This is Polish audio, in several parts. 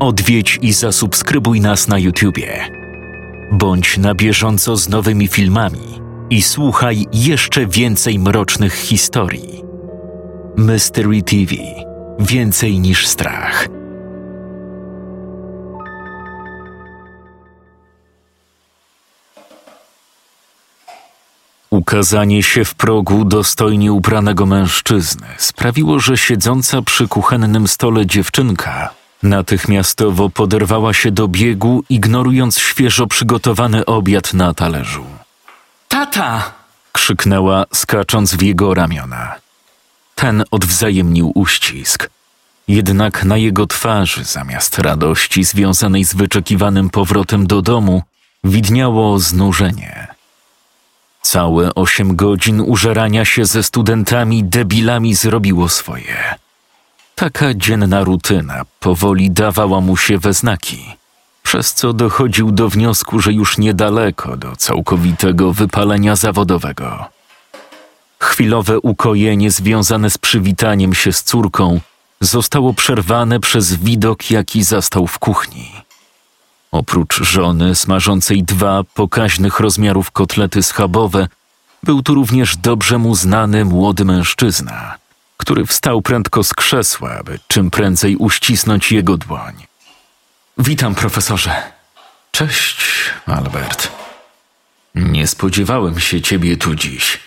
Odwiedź i zasubskrybuj nas na YouTubie. Bądź na bieżąco z nowymi filmami i słuchaj jeszcze więcej mrocznych historii. Mystery TV Więcej niż strach. Ukazanie się w progu dostojnie ubranego mężczyzny sprawiło, że siedząca przy kuchennym stole dziewczynka natychmiastowo poderwała się do biegu, ignorując świeżo przygotowany obiad na talerzu. Tata! krzyknęła, skacząc w jego ramiona. Ten odwzajemnił uścisk. Jednak na jego twarzy, zamiast radości związanej z wyczekiwanym powrotem do domu, widniało znużenie. Całe osiem godzin użerania się ze studentami debilami zrobiło swoje. Taka dzienna rutyna powoli dawała mu się we znaki, przez co dochodził do wniosku, że już niedaleko do całkowitego wypalenia zawodowego. Chwilowe ukojenie związane z przywitaniem się z córką zostało przerwane przez widok, jaki zastał w kuchni. Oprócz żony smażącej dwa pokaźnych rozmiarów kotlety schabowe, był tu również dobrze mu znany młody mężczyzna, który wstał prędko z krzesła, aby czym prędzej uścisnąć jego dłoń. Witam, profesorze. Cześć, Albert. Nie spodziewałem się ciebie tu dziś.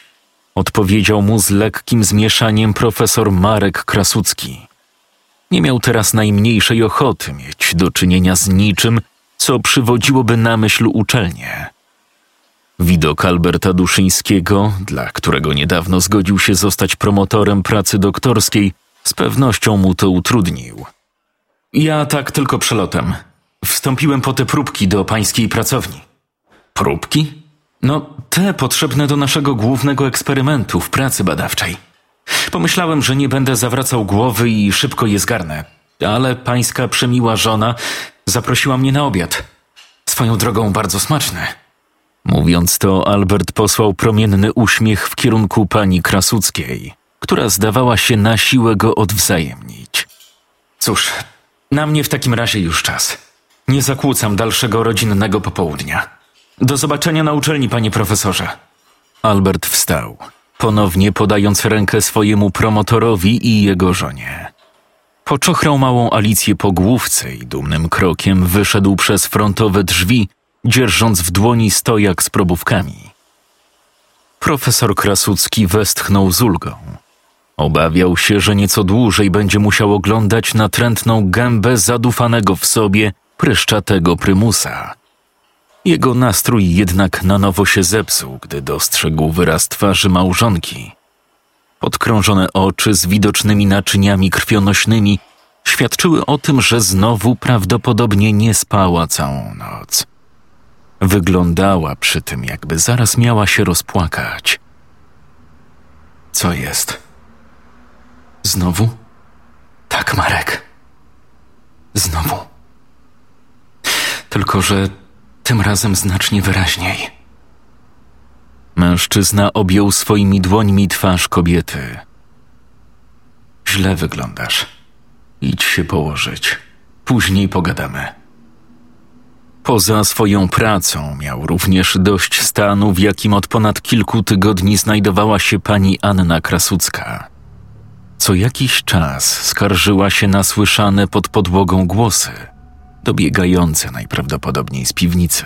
Odpowiedział mu z lekkim zmieszaniem profesor Marek Krasucki. Nie miał teraz najmniejszej ochoty mieć do czynienia z niczym, co przywodziłoby na myśl uczelnię. Widok Alberta Duszyńskiego, dla którego niedawno zgodził się zostać promotorem pracy doktorskiej, z pewnością mu to utrudnił. Ja tak tylko przelotem. Wstąpiłem po te próbki do pańskiej pracowni. Próbki? No, te potrzebne do naszego głównego eksperymentu w pracy badawczej. Pomyślałem, że nie będę zawracał głowy i szybko je zgarnę, ale pańska przemiła żona zaprosiła mnie na obiad. Swoją drogą bardzo smaczny. Mówiąc to, Albert posłał promienny uśmiech w kierunku pani Krasuckiej, która zdawała się na siłę go odwzajemnić. Cóż, na mnie w takim razie już czas. Nie zakłócam dalszego rodzinnego popołudnia. Do zobaczenia na uczelni, panie profesorze. Albert wstał, ponownie podając rękę swojemu promotorowi i jego żonie. Poczochrał małą Alicję po główce i dumnym krokiem wyszedł przez frontowe drzwi, dzierżąc w dłoni stojak z probówkami. Profesor Krasucki westchnął z ulgą. Obawiał się, że nieco dłużej będzie musiał oglądać natrętną gębę zadufanego w sobie pryszczatego prymusa. Jego nastrój jednak na nowo się zepsuł, gdy dostrzegł wyraz twarzy małżonki. Podkrążone oczy z widocznymi naczyniami krwionośnymi świadczyły o tym, że znowu prawdopodobnie nie spała całą noc. Wyglądała przy tym, jakby zaraz miała się rozpłakać. Co jest? Znowu? Tak, Marek. Znowu. Tylko, że tym razem znacznie wyraźniej. Mężczyzna objął swoimi dłońmi twarz kobiety. Źle wyglądasz. Idź się położyć. Później pogadamy. Poza swoją pracą miał również dość stanu, w jakim od ponad kilku tygodni znajdowała się pani Anna Krasucka. Co jakiś czas skarżyła się na słyszane pod podłogą głosy, dobiegające najprawdopodobniej z piwnicy.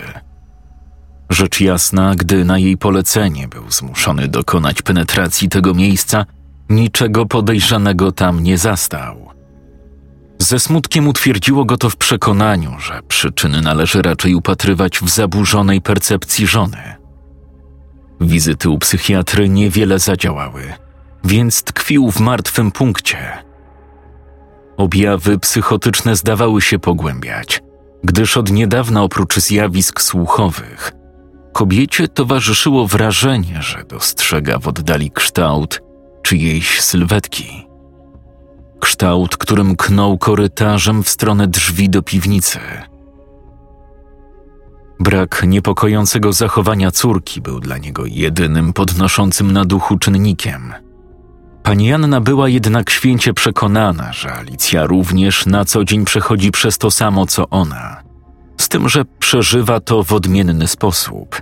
Rzecz jasna, gdy na jej polecenie był zmuszony dokonać penetracji tego miejsca, niczego podejrzanego tam nie zastał. Ze smutkiem utwierdziło go to w przekonaniu, że przyczyny należy raczej upatrywać w zaburzonej percepcji żony. Wizyty u psychiatry niewiele zadziałały, więc tkwił w martwym punkcie. Objawy psychotyczne zdawały się pogłębiać, gdyż od niedawna oprócz zjawisk słuchowych, kobiecie towarzyszyło wrażenie, że dostrzega w oddali kształt czyjejś sylwetki kształt, którym knął korytarzem w stronę drzwi do piwnicy. Brak niepokojącego zachowania córki był dla niego jedynym podnoszącym na duchu czynnikiem. Pani Janna była jednak święcie przekonana, że Alicja również na co dzień przechodzi przez to samo co ona, z tym, że przeżywa to w odmienny sposób.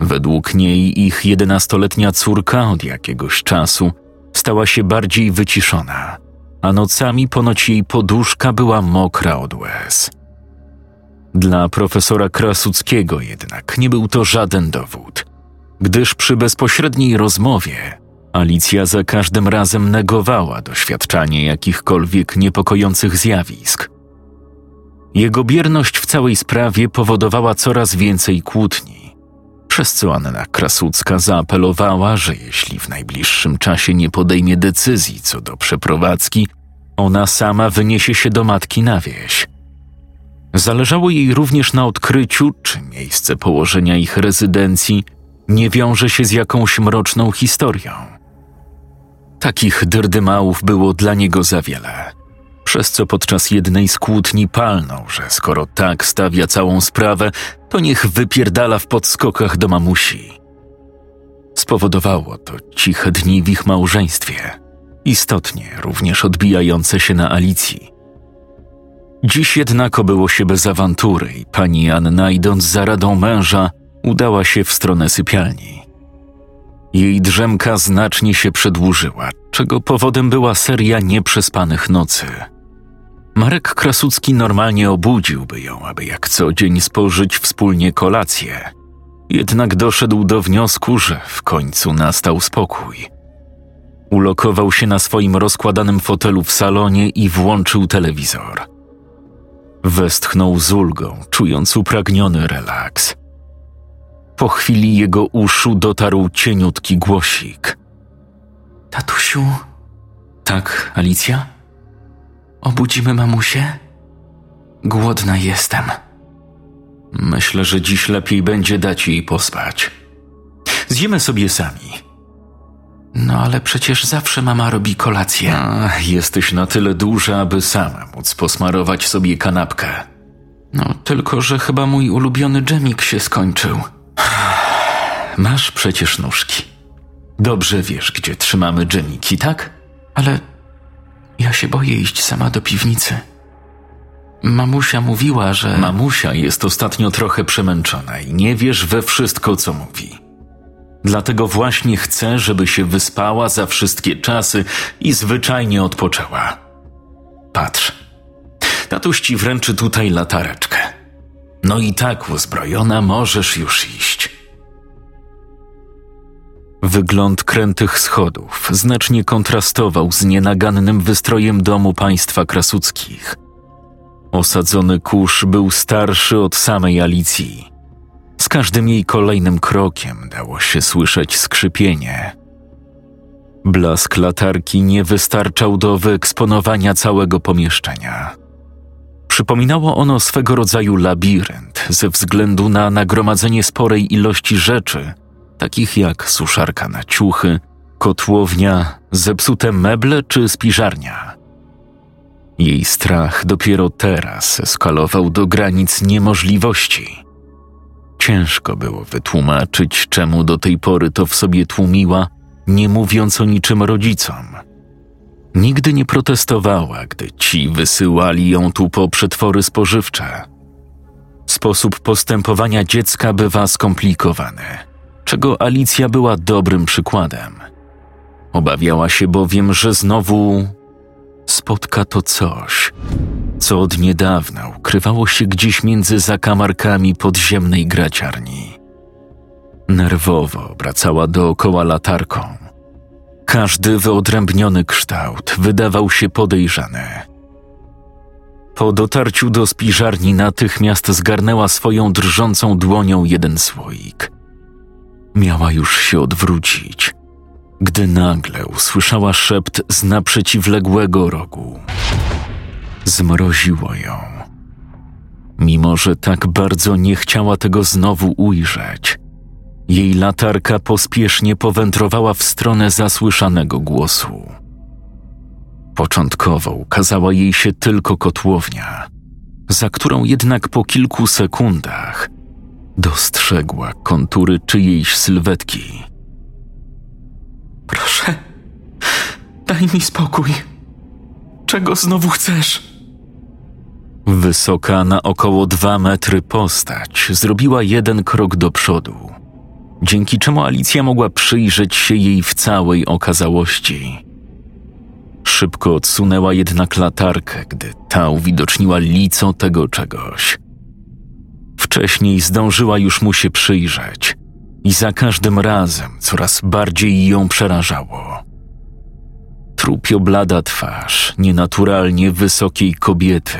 Według niej ich jedenastoletnia córka od jakiegoś czasu stała się bardziej wyciszona, a nocami ponoć jej poduszka była mokra od łez. Dla profesora Krasuckiego jednak nie był to żaden dowód, gdyż przy bezpośredniej rozmowie Alicja za każdym razem negowała doświadczanie jakichkolwiek niepokojących zjawisk. Jego bierność w całej sprawie powodowała coraz więcej kłótni, przez co Anna Krasucka zaapelowała, że jeśli w najbliższym czasie nie podejmie decyzji co do przeprowadzki, ona sama wyniesie się do matki na wieś. Zależało jej również na odkryciu, czy miejsce położenia ich rezydencji nie wiąże się z jakąś mroczną historią. Takich drdymałów było dla niego za wiele, przez co podczas jednej z kłótni palnął, że skoro tak stawia całą sprawę, to niech wypierdala w podskokach do mamusi. Spowodowało to ciche dni w ich małżeństwie, istotnie również odbijające się na Alicji. Dziś jednak obyło się bez awantury i pani Anna, idąc za radą męża, udała się w stronę sypialni. Jej drzemka znacznie się przedłużyła, czego powodem była seria nieprzespanych nocy. Marek Krasucki normalnie obudziłby ją, aby jak co dzień spożyć wspólnie kolację. Jednak doszedł do wniosku, że w końcu nastał spokój. Ulokował się na swoim rozkładanym fotelu w salonie i włączył telewizor. Westchnął z ulgą, czując upragniony relaks. Po chwili jego uszu dotarł cieniutki głosik. Tatusiu, Tak, Alicja? Obudzimy mamusię? Głodna jestem. Myślę, że dziś lepiej będzie dać jej pospać. Zjemy sobie sami. No ale przecież zawsze mama robi kolację. A, jesteś na tyle duża, aby sama móc posmarować sobie kanapkę. No tylko, że chyba mój ulubiony dżemik się skończył. Masz przecież nóżki. Dobrze wiesz, gdzie trzymamy dżemiki, tak? Ale ja się boję iść sama do piwnicy. Mamusia mówiła, że. Mamusia jest ostatnio trochę przemęczona i nie wiesz we wszystko, co mówi. Dlatego właśnie chcę, żeby się wyspała za wszystkie czasy i zwyczajnie odpoczęła. Patrz. Tatuś ci wręczy tutaj latareczkę. No i tak uzbrojona możesz już iść. Wygląd krętych schodów znacznie kontrastował z nienagannym wystrojem domu państwa krasuckich. Osadzony kurz był starszy od samej Alicji. Z każdym jej kolejnym krokiem dało się słyszeć skrzypienie. Blask latarki nie wystarczał do wyeksponowania całego pomieszczenia. Przypominało ono swego rodzaju labirynt ze względu na nagromadzenie sporej ilości rzeczy, takich jak suszarka na ciuchy, kotłownia, zepsute meble czy spiżarnia. Jej strach dopiero teraz eskalował do granic niemożliwości. Ciężko było wytłumaczyć, czemu do tej pory to w sobie tłumiła, nie mówiąc o niczym rodzicom. Nigdy nie protestowała, gdy ci wysyłali ją tu po przetwory spożywcze. Sposób postępowania dziecka bywa skomplikowany, czego Alicja była dobrym przykładem. Obawiała się bowiem, że znowu spotka to coś, co od niedawna ukrywało się gdzieś między zakamarkami podziemnej graciarni. Nerwowo obracała dookoła latarką. Każdy wyodrębniony kształt wydawał się podejrzany. Po dotarciu do spiżarni natychmiast zgarnęła swoją drżącą dłonią jeden słoik. Miała już się odwrócić, gdy nagle usłyszała szept z naprzeciwległego rogu. Zmroziło ją. Mimo, że tak bardzo nie chciała tego znowu ujrzeć, jej latarka pospiesznie powędrowała w stronę zasłyszanego głosu. Początkowo ukazała jej się tylko kotłownia, za którą jednak po kilku sekundach dostrzegła kontury czyjejś sylwetki. Proszę, Daj mi spokój. Czego znowu chcesz? Wysoka na około dwa metry postać zrobiła jeden krok do przodu, dzięki czemu Alicja mogła przyjrzeć się jej w całej okazałości. Szybko odsunęła jednak latarkę, gdy ta uwidoczniła lico tego czegoś. Wcześniej zdążyła już mu się przyjrzeć i za każdym razem coraz bardziej ją przerażało. Trupio blada twarz nienaturalnie wysokiej kobiety,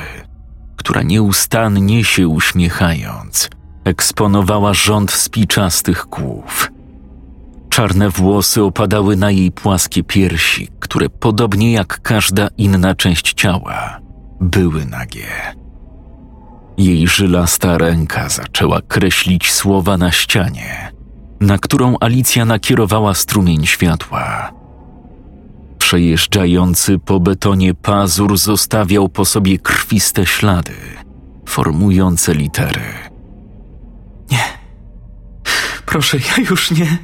która nieustannie się uśmiechając, eksponowała rząd spiczastych głów. Czarne włosy opadały na jej płaskie piersi, które podobnie jak każda inna część ciała, były nagie. Jej żylasta ręka zaczęła kreślić słowa na ścianie, na którą Alicja nakierowała strumień światła. Przejeżdżający po betonie pazur zostawiał po sobie krwiste ślady, formujące litery. Nie. Proszę, ja już nie.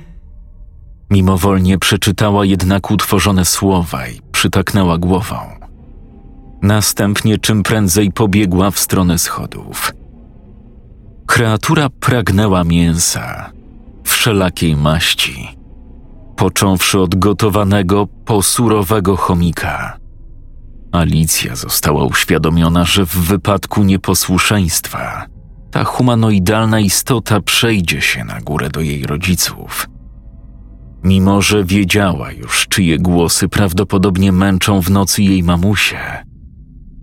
Mimowolnie przeczytała jednak utworzone słowa i przytaknęła głową. Następnie czym prędzej pobiegła w stronę schodów. Kreatura pragnęła mięsa, wszelakiej maści, począwszy od gotowanego po surowego chomika. Alicja została uświadomiona, że w wypadku nieposłuszeństwa ta humanoidalna istota przejdzie się na górę do jej rodziców. Mimo, że wiedziała już, czyje głosy prawdopodobnie męczą w nocy jej mamusie,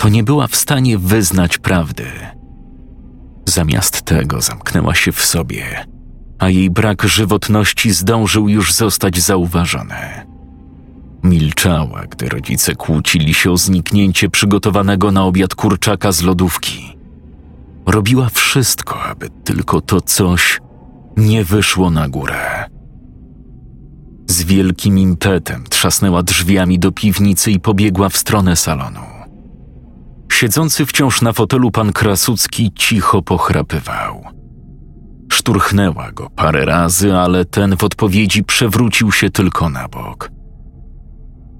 to nie była w stanie wyznać prawdy. Zamiast tego zamknęła się w sobie, a jej brak żywotności zdążył już zostać zauważony. Milczała, gdy rodzice kłócili się o zniknięcie przygotowanego na obiad kurczaka z lodówki. Robiła wszystko, aby tylko to coś nie wyszło na górę. Z wielkim impetem trzasnęła drzwiami do piwnicy i pobiegła w stronę salonu. Siedzący wciąż na fotelu pan Krasucki cicho pochrapywał. Szturchnęła go parę razy, ale ten w odpowiedzi przewrócił się tylko na bok.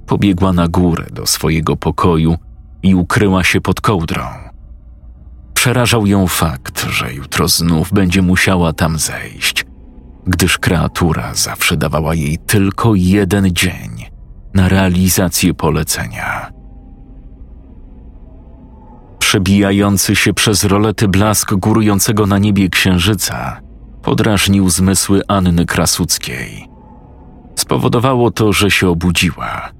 Pobiegła na górę do swojego pokoju i ukryła się pod kołdrą. Przerażał ją fakt, że jutro znów będzie musiała tam zejść, gdyż kreatura zawsze dawała jej tylko jeden dzień na realizację polecenia. Przebijający się przez rolety blask górującego na niebie księżyca podrażnił zmysły Anny Krasuckiej. Spowodowało to, że się obudziła.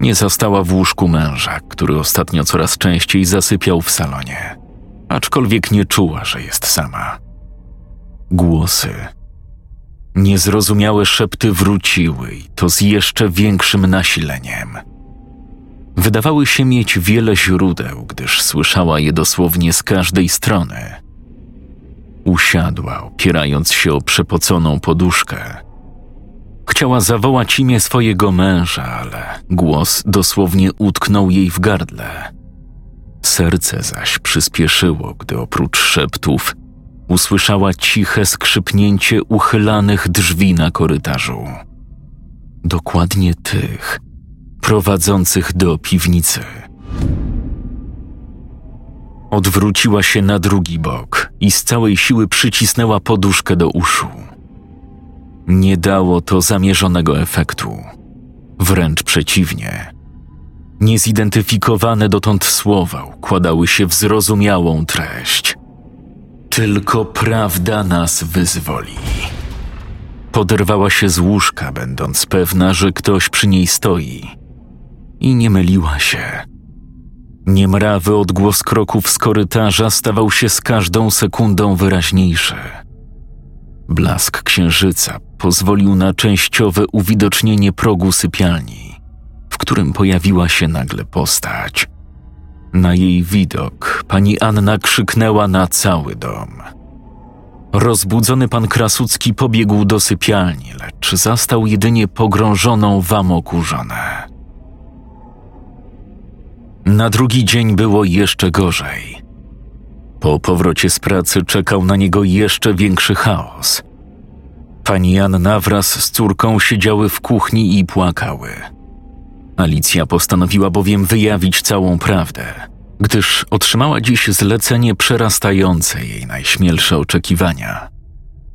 Nie zastała w łóżku męża, który ostatnio coraz częściej zasypiał w salonie, aczkolwiek nie czuła, że jest sama. Głosy. Niezrozumiałe szepty wróciły i to z jeszcze większym nasileniem – wydawały się mieć wiele źródeł, gdyż słyszała je dosłownie z każdej strony. Usiadła, opierając się o przepoconą poduszkę. Chciała zawołać imię swojego męża, ale głos dosłownie utknął jej w gardle. Serce zaś przyspieszyło, gdy oprócz szeptów usłyszała ciche skrzypnięcie uchylanych drzwi na korytarzu. Dokładnie tych, prowadzących do piwnicy. Odwróciła się na drugi bok i z całej siły przycisnęła poduszkę do uszu. Nie dało to zamierzonego efektu. Wręcz przeciwnie. Niezidentyfikowane dotąd słowa układały się w zrozumiałą treść. Tylko prawda nas wyzwoli. Poderwała się z łóżka, będąc pewna, że ktoś przy niej stoi i nie myliła się. Niemrawy odgłos kroków z korytarza stawał się z każdą sekundą wyraźniejszy. Blask księżyca pozwolił na częściowe uwidocznienie progu sypialni, w którym pojawiła się nagle postać. Na jej widok pani Anna krzyknęła na cały dom. Rozbudzony pan Krasucki pobiegł do sypialni, lecz zastał jedynie pogrążoną w amoku żonę. Na drugi dzień było jeszcze gorzej. Po powrocie z pracy czekał na niego jeszcze większy chaos. Pani Anna wraz z córką siedziały w kuchni i płakały. Alicja postanowiła bowiem wyjawić całą prawdę, gdyż otrzymała dziś zlecenie przerastające jej najśmielsze oczekiwania.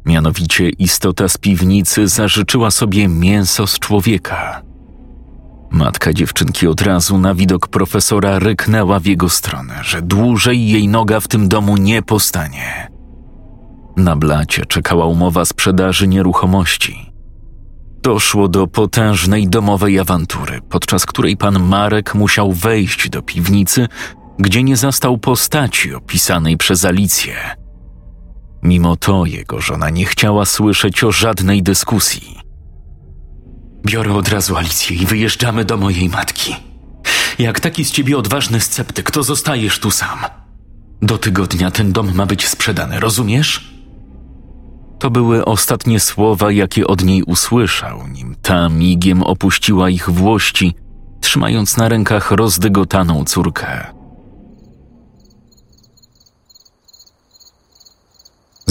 Mianowicie istota z piwnicy zażyczyła sobie mięso z człowieka. Matka dziewczynki od razu na widok profesora ryknęła w jego stronę, że dłużej jej noga w tym domu nie postanie. Na blacie czekała umowa sprzedaży nieruchomości. Doszło do potężnej domowej awantury, podczas której pan Marek musiał wejść do piwnicy, gdzie nie zastał postaci opisanej przez Alicję. Mimo to jego żona nie chciała słyszeć o żadnej dyskusji. Biorę od razu Alicję i wyjeżdżamy do mojej matki. Jak taki z ciebie odważny sceptyk, to zostajesz tu sam. Do tygodnia ten dom ma być sprzedany, rozumiesz? To były ostatnie słowa, jakie od niej usłyszał, nim ta migiem opuściła ich włości, trzymając na rękach rozdygotaną córkę.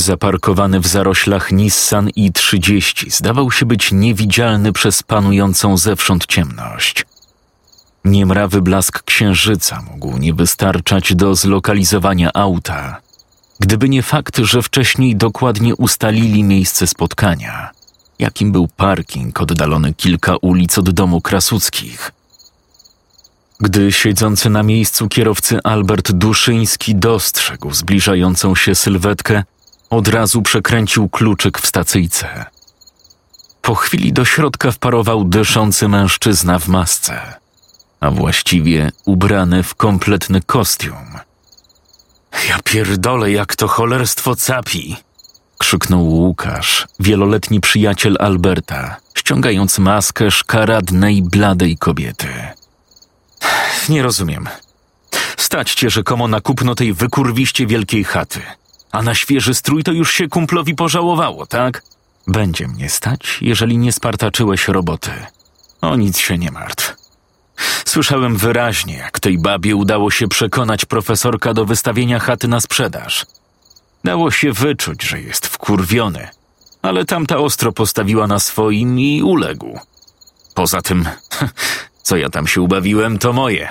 Zaparkowany w zaroślach Nissan i-30 zdawał się być niewidzialny przez panującą zewsząd ciemność. Niemrawy blask księżyca mógł nie wystarczać do zlokalizowania auta, gdyby nie fakt, że wcześniej dokładnie ustalili miejsce spotkania, jakim był parking oddalony kilka ulic od domu Krasuckich. Gdy siedzący na miejscu kierowcy Albert Duszyński dostrzegł zbliżającą się sylwetkę, od razu przekręcił kluczyk w stacyjce. Po chwili do środka wparował dyszący mężczyzna w masce, a właściwie ubrany w kompletny kostium. Ja pierdolę, jak to cholerstwo capi! krzyknął Łukasz, wieloletni przyjaciel Alberta, ściągając maskę szkaradnej, bladej kobiety. Nie rozumiem. Stać cię rzekomo na kupno tej wykurwiście wielkiej chaty – a na świeży strój to już się kumplowi pożałowało, tak? Będzie mnie stać, jeżeli nie spartaczyłeś roboty. O nic się nie martw. Słyszałem wyraźnie, jak tej babie udało się przekonać profesorka do wystawienia chaty na sprzedaż. Dało się wyczuć, że jest wkurwiony, ale tamta ostro postawiła na swoim i uległ. Poza tym, co ja tam się ubawiłem, to moje.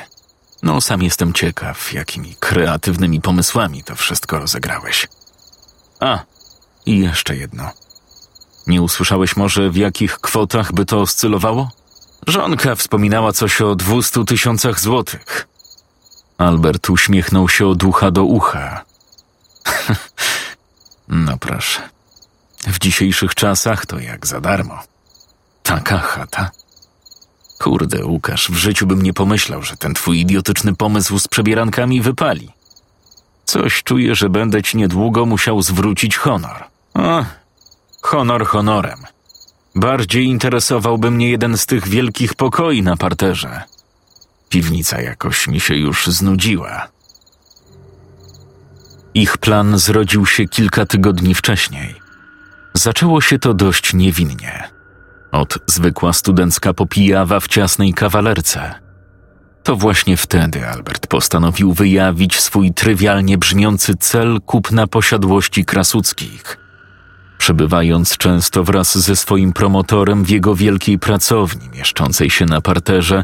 No, sam jestem ciekaw, jakimi kreatywnymi pomysłami to wszystko rozegrałeś. A, i jeszcze jedno. Nie usłyszałeś może, w jakich kwotach by to oscylowało? Żonka wspominała coś o dwustu tysiącach złotych. Albert uśmiechnął się od ucha do ucha. no proszę. W dzisiejszych czasach to jak za darmo. Taka chata Kurde, Łukasz, w życiu bym nie pomyślał, że ten twój idiotyczny pomysł z przebierankami wypali. Coś czuję, że będę ci niedługo musiał zwrócić honor. O, honor honorem. Bardziej interesowałby mnie jeden z tych wielkich pokoi na parterze. Piwnica jakoś mi się już znudziła. Ich plan zrodził się kilka tygodni wcześniej. Zaczęło się to dość niewinnie. Od zwykła studencka popijawa w ciasnej kawalerce. To właśnie wtedy Albert postanowił wyjawić swój trywialnie brzmiący cel kupna posiadłości krasuckich. Przebywając często wraz ze swoim promotorem w jego wielkiej pracowni mieszczącej się na parterze,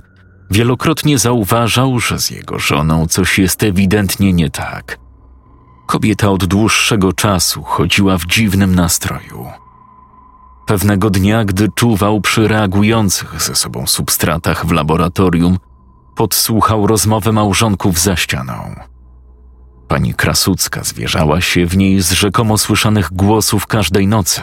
wielokrotnie zauważał, że z jego żoną coś jest ewidentnie nie tak. Kobieta od dłuższego czasu chodziła w dziwnym nastroju. Pewnego dnia, gdy czuwał przy reagujących ze sobą substratach w laboratorium, podsłuchał rozmowę małżonków za ścianą. Pani Krasucka zwierzała się w niej z rzekomo słyszanych głosów każdej nocy.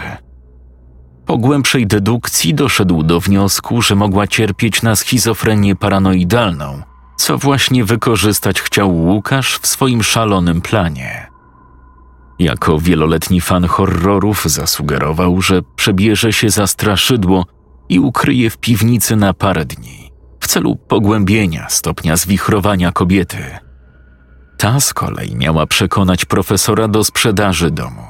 Po głębszej dedukcji doszedł do wniosku, że mogła cierpieć na schizofrenię paranoidalną, co właśnie wykorzystać chciał Łukasz w swoim szalonym planie. Jako wieloletni fan horrorów zasugerował, że przebierze się za straszydło i ukryje w piwnicy na parę dni w celu pogłębienia stopnia zwichrowania kobiety. Ta z kolei miała przekonać profesora do sprzedaży domu.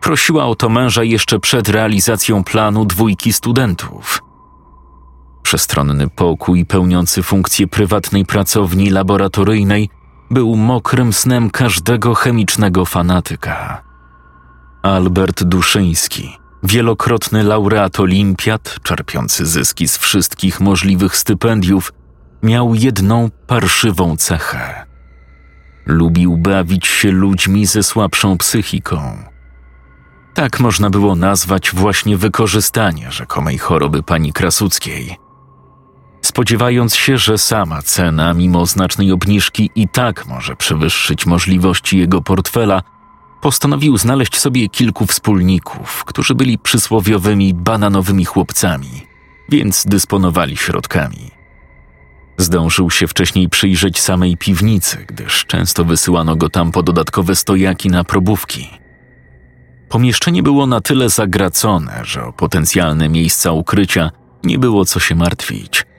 Prosiła o to męża jeszcze przed realizacją planu dwójki studentów. Przestronny pokój pełniący funkcję prywatnej pracowni laboratoryjnej był mokrym snem każdego chemicznego fanatyka. Albert Duszyński, wielokrotny laureat olimpiad, czerpiący zyski z wszystkich możliwych stypendiów, miał jedną parszywą cechę. Lubił bawić się ludźmi ze słabszą psychiką. Tak można było nazwać właśnie wykorzystanie rzekomej choroby pani Krasuckiej. Spodziewając się, że sama cena, mimo znacznej obniżki, i tak może przewyższyć możliwości jego portfela, postanowił znaleźć sobie kilku wspólników, którzy byli przysłowiowymi bananowymi chłopcami, więc dysponowali środkami. Zdążył się wcześniej przyjrzeć samej piwnicy, gdyż często wysyłano go tam po dodatkowe stojaki na probówki. Pomieszczenie było na tyle zagracone, że o potencjalne miejsca ukrycia nie było co się martwić.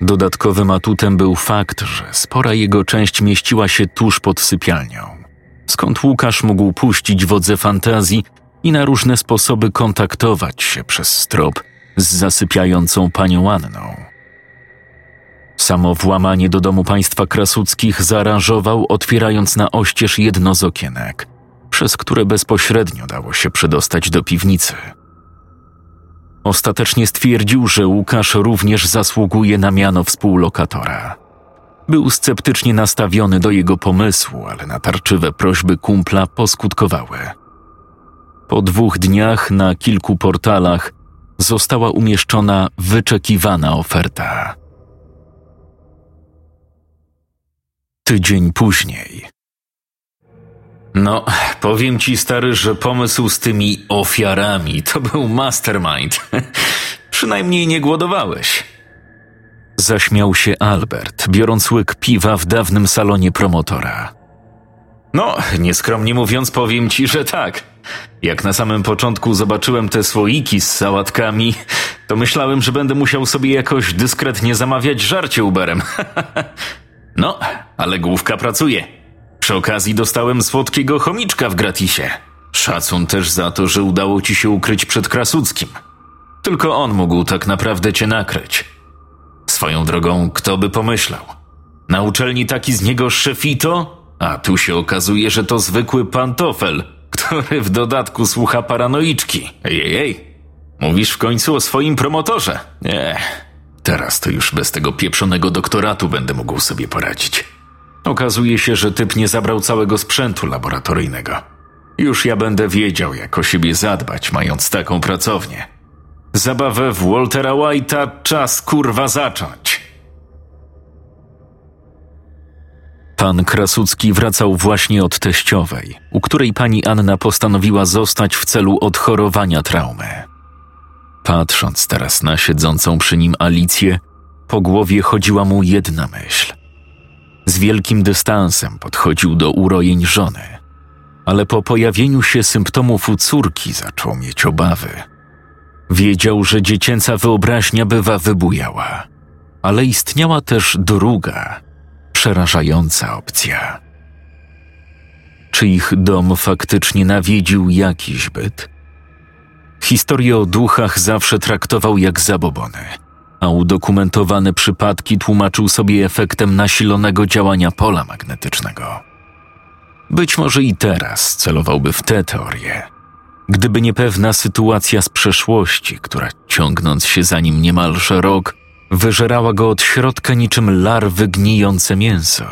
Dodatkowym atutem był fakt, że spora jego część mieściła się tuż pod sypialnią, skąd Łukasz mógł puścić wodze fantazji i na różne sposoby kontaktować się przez strop z zasypiającą panią Anną. Samo włamanie do domu państwa krasuckich zaaranżował, otwierając na oścież jedno z okienek, przez które bezpośrednio dało się przedostać do piwnicy. Ostatecznie stwierdził, że Łukasz również zasługuje na miano współlokatora. Był sceptycznie nastawiony do jego pomysłu, ale natarczywe prośby kumpla poskutkowały. Po dwóch dniach na kilku portalach została umieszczona wyczekiwana oferta. Tydzień później. No, powiem ci, stary, że pomysł z tymi ofiarami to był mastermind. Przynajmniej nie głodowałeś. Zaśmiał się Albert, biorąc łyk piwa w dawnym salonie promotora. No, nieskromnie mówiąc, powiem ci, że tak. Jak na samym początku zobaczyłem te słoiki z sałatkami, to myślałem, że będę musiał sobie jakoś dyskretnie zamawiać żarcie Uberem. no, ale główka pracuje. Przy okazji dostałem słodkiego chomiczka w gratisie. Szacun też za to, że udało ci się ukryć przed Krasuckim. Tylko on mógł tak naprawdę cię nakryć. Swoją drogą, kto by pomyślał? Na uczelni taki z niego szefito, a tu się okazuje, że to zwykły pantofel, który w dodatku słucha paranoiczki. Ej, ej, mówisz w końcu o swoim promotorze? Nie, teraz to już bez tego pieprzonego doktoratu będę mógł sobie poradzić. Okazuje się, że typ nie zabrał całego sprzętu laboratoryjnego. Już ja będę wiedział, jak o siebie zadbać, mając taką pracownię. Zabawę w Waltera White'a czas kurwa zacząć. Pan Krasucki wracał właśnie od teściowej, u której pani Anna postanowiła zostać w celu odchorowania traumy. Patrząc teraz na siedzącą przy nim Alicję, po głowie chodziła mu jedna myśl – z wielkim dystansem podchodził do urojeń żony, ale po pojawieniu się symptomów u córki zaczął mieć obawy. Wiedział, że dziecięca wyobraźnia bywa wybujała, ale istniała też druga, przerażająca opcja. Czy ich dom faktycznie nawiedził jakiś byt? Historię o duchach zawsze traktował jak zabobony – a udokumentowane przypadki tłumaczył sobie efektem nasilonego działania pola magnetycznego. Być może i teraz celowałby w tę teorię, gdyby nie pewna sytuacja z przeszłości, która ciągnąc się za nim niemalże rok, wyżerała go od środka niczym larwy gnijące mięso.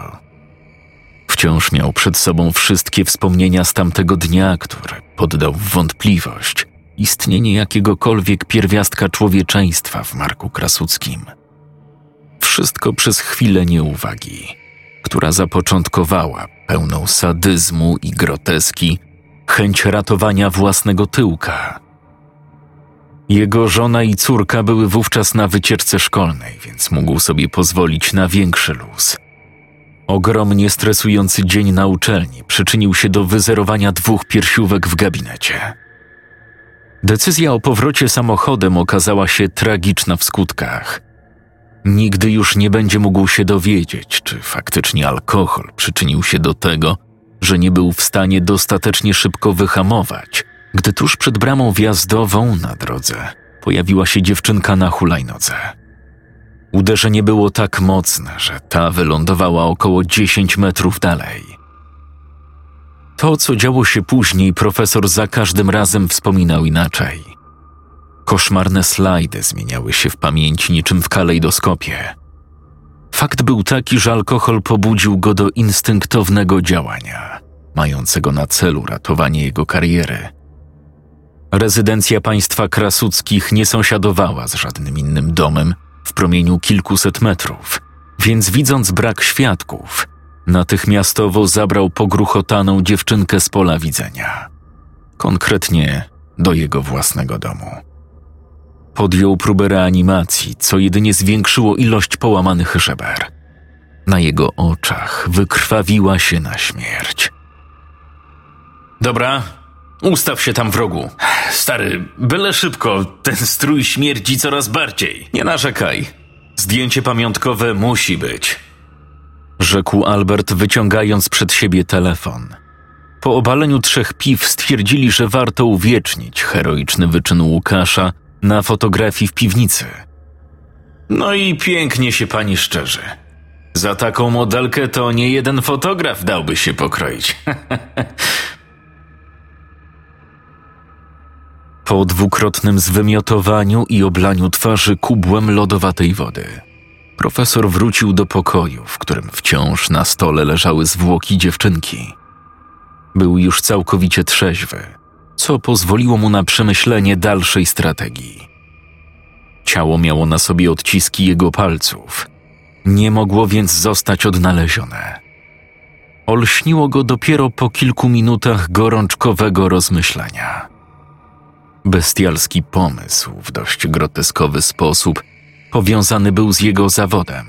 Wciąż miał przed sobą wszystkie wspomnienia z tamtego dnia, które poddał w wątpliwość, istnienie jakiegokolwiek pierwiastka człowieczeństwa w Marku Krasuckim. Wszystko przez chwilę nieuwagi, która zapoczątkowała pełną sadyzmu i groteski chęć ratowania własnego tyłka. Jego żona i córka były wówczas na wycieczce szkolnej, więc mógł sobie pozwolić na większy luz. Ogromnie stresujący dzień na uczelni przyczynił się do wyzerowania dwóch piersiówek w gabinecie. Decyzja o powrocie samochodem okazała się tragiczna w skutkach. Nigdy już nie będzie mógł się dowiedzieć, czy faktycznie alkohol przyczynił się do tego, że nie był w stanie dostatecznie szybko wyhamować, gdy tuż przed bramą wjazdową na drodze pojawiła się dziewczynka na hulajnodze. Uderzenie było tak mocne, że ta wylądowała około 10 metrów dalej. To, co działo się później, profesor za każdym razem wspominał inaczej. Koszmarne slajdy zmieniały się w pamięci niczym w kalejdoskopie. Fakt był taki, że alkohol pobudził go do instynktownego działania, mającego na celu ratowanie jego kariery. Rezydencja państwa krasuckich nie sąsiadowała z żadnym innym domem w promieniu kilkuset metrów, więc widząc brak świadków, natychmiastowo zabrał pogruchotaną dziewczynkę z pola widzenia. Konkretnie do jego własnego domu. Podjął próbę reanimacji, co jedynie zwiększyło ilość połamanych żeber. Na jego oczach wykrwawiła się na śmierć. Dobra, ustaw się tam w rogu. Stary, byle szybko, ten strój śmierdzi coraz bardziej. Nie narzekaj. Zdjęcie pamiątkowe musi być. Rzekł Albert, wyciągając przed siebie telefon. Po obaleniu trzech piw stwierdzili, że warto uwiecznić heroiczny wyczyn Łukasza na fotografii w piwnicy. No i pięknie się pani szczerzy. Za taką modelkę to nie jeden fotograf dałby się pokroić. po dwukrotnym zwymiotowaniu i oblaniu twarzy kubłem lodowatej wody, profesor wrócił do pokoju, w którym wciąż na stole leżały zwłoki dziewczynki. Był już całkowicie trzeźwy, co pozwoliło mu na przemyślenie dalszej strategii. Ciało miało na sobie odciski jego palców. Nie mogło więc zostać odnalezione. Olśniło go dopiero po kilku minutach gorączkowego rozmyślania. Bestialski pomysł w dość groteskowy sposób powiązany był z jego zawodem.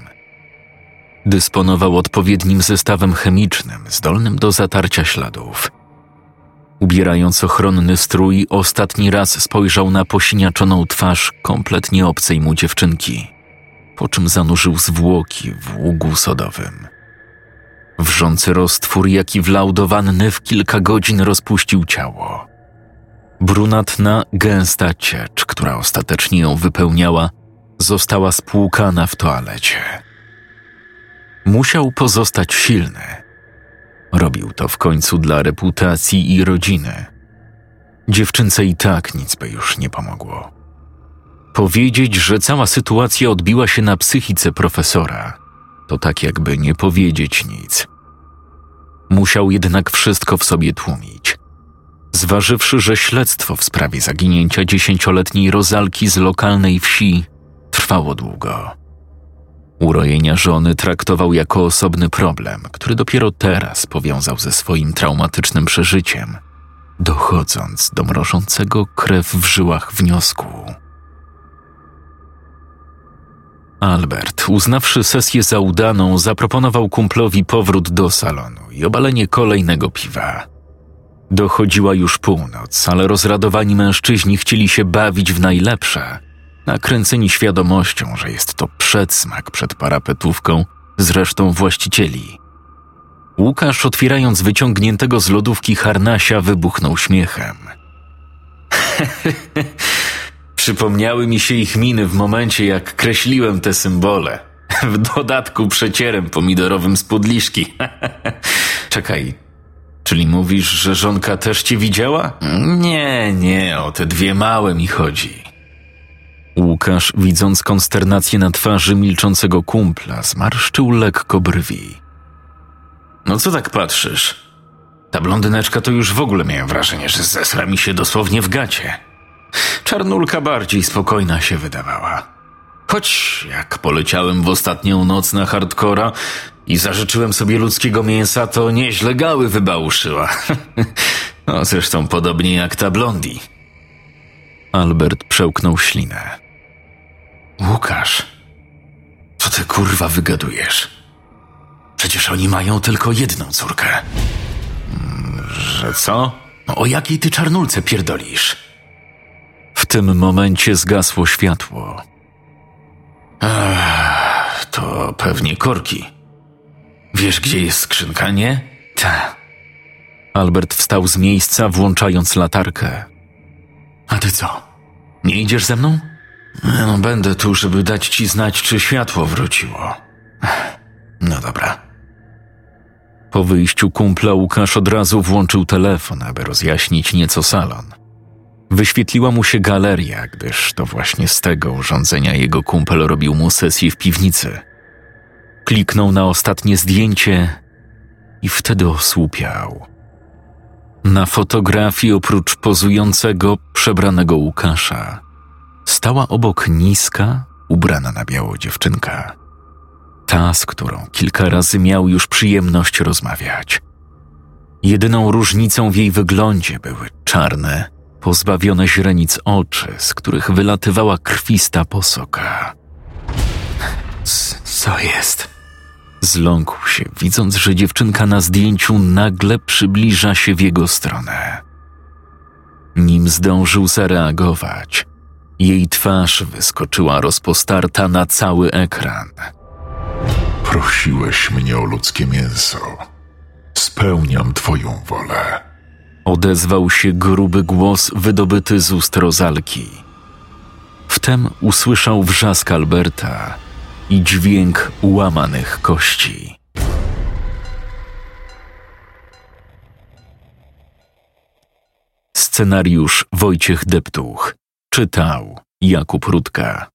Dysponował odpowiednim zestawem chemicznym zdolnym do zatarcia śladów. Ubierając ochronny strój, ostatni raz spojrzał na posiniaczoną twarz kompletnie obcej mu dziewczynki, po czym zanurzył zwłoki w ługu sodowym. Wrzący roztwór, jaki wlał do wanny w kilka godzin rozpuścił ciało. Brunatna, gęsta ciecz, która ostatecznie ją wypełniała, została spłukana w toalecie. Musiał pozostać silny. Robił to w końcu dla reputacji i rodziny. Dziewczynce i tak nic by już nie pomogło. Powiedzieć, że cała sytuacja odbiła się na psychice profesora, to tak jakby nie powiedzieć nic. Musiał jednak wszystko w sobie tłumić. Zważywszy, że śledztwo w sprawie zaginięcia dziesięcioletniej rozalki z lokalnej wsi trwało długo. Urojenia żony traktował jako osobny problem, który dopiero teraz powiązał ze swoim traumatycznym przeżyciem, dochodząc do mrożącego krew w żyłach wniosku. Albert, uznawszy sesję za udaną, zaproponował kumplowi powrót do salonu i obalenie kolejnego piwa. Dochodziła już północ, ale rozradowani mężczyźni chcieli się bawić w najlepsze, nakręceni świadomością, że jest to przedsmak przed parapetówką z resztą właścicieli. Łukasz, otwierając wyciągniętego z lodówki harnasia, wybuchnął śmiechem. Przypomniały mi się ich miny w momencie, jak kreśliłem te symbole. W dodatku przecierem pomidorowym z podliszki. Czekaj, czyli mówisz, że żonka też cię widziała? Nie, nie, o te dwie małe mi chodzi. Łukasz, widząc konsternację na twarzy milczącego kumpla, zmarszczył lekko brwi. No co tak patrzysz? Ta blondyneczka to już w ogóle miałem wrażenie, że zesra mi się dosłownie w gacie. Czarnulka bardziej spokojna się wydawała. Choć jak poleciałem w ostatnią noc na hardcora i zażyczyłem sobie ludzkiego mięsa, to nieźle gały wybałuszyła. no zresztą podobnie jak ta blondi. Albert przełknął ślinę. Łukasz, co ty kurwa wygadujesz? Przecież oni mają tylko jedną córkę. Że co? No o jakiej ty czarnulce pierdolisz? W tym momencie zgasło światło. Ech, to pewnie korki. Wiesz, gdzie jest skrzynka, nie? Ta. Albert wstał z miejsca, włączając latarkę. A ty co? Nie idziesz ze mną? No, będę tu, żeby dać ci znać, czy światło wróciło. No dobra. Po wyjściu kumpla Łukasz od razu włączył telefon, aby rozjaśnić nieco salon. Wyświetliła mu się galeria, gdyż to właśnie z tego urządzenia jego kumpel robił mu sesję w piwnicy. Kliknął na ostatnie zdjęcie i wtedy osłupiał. Na fotografii oprócz pozującego, przebranego Łukasza stała obok niska, ubrana na biało dziewczynka. Ta, z którą kilka razy miał już przyjemność rozmawiać. Jedyną różnicą w jej wyglądzie były czarne, pozbawione źrenic oczy, z których wylatywała krwista posoka. Co jest? Zląkł się, widząc, że dziewczynka na zdjęciu nagle przybliża się w jego stronę. Nim zdążył zareagować, jej twarz wyskoczyła rozpostarta na cały ekran. Prosiłeś mnie o ludzkie mięso. Spełniam Twoją wolę. Odezwał się gruby głos wydobyty z ust rozalki. Wtem usłyszał wrzask Alberta i dźwięk łamanych kości. Scenariusz Wojciech Deptuch czytał Jakub Rutka.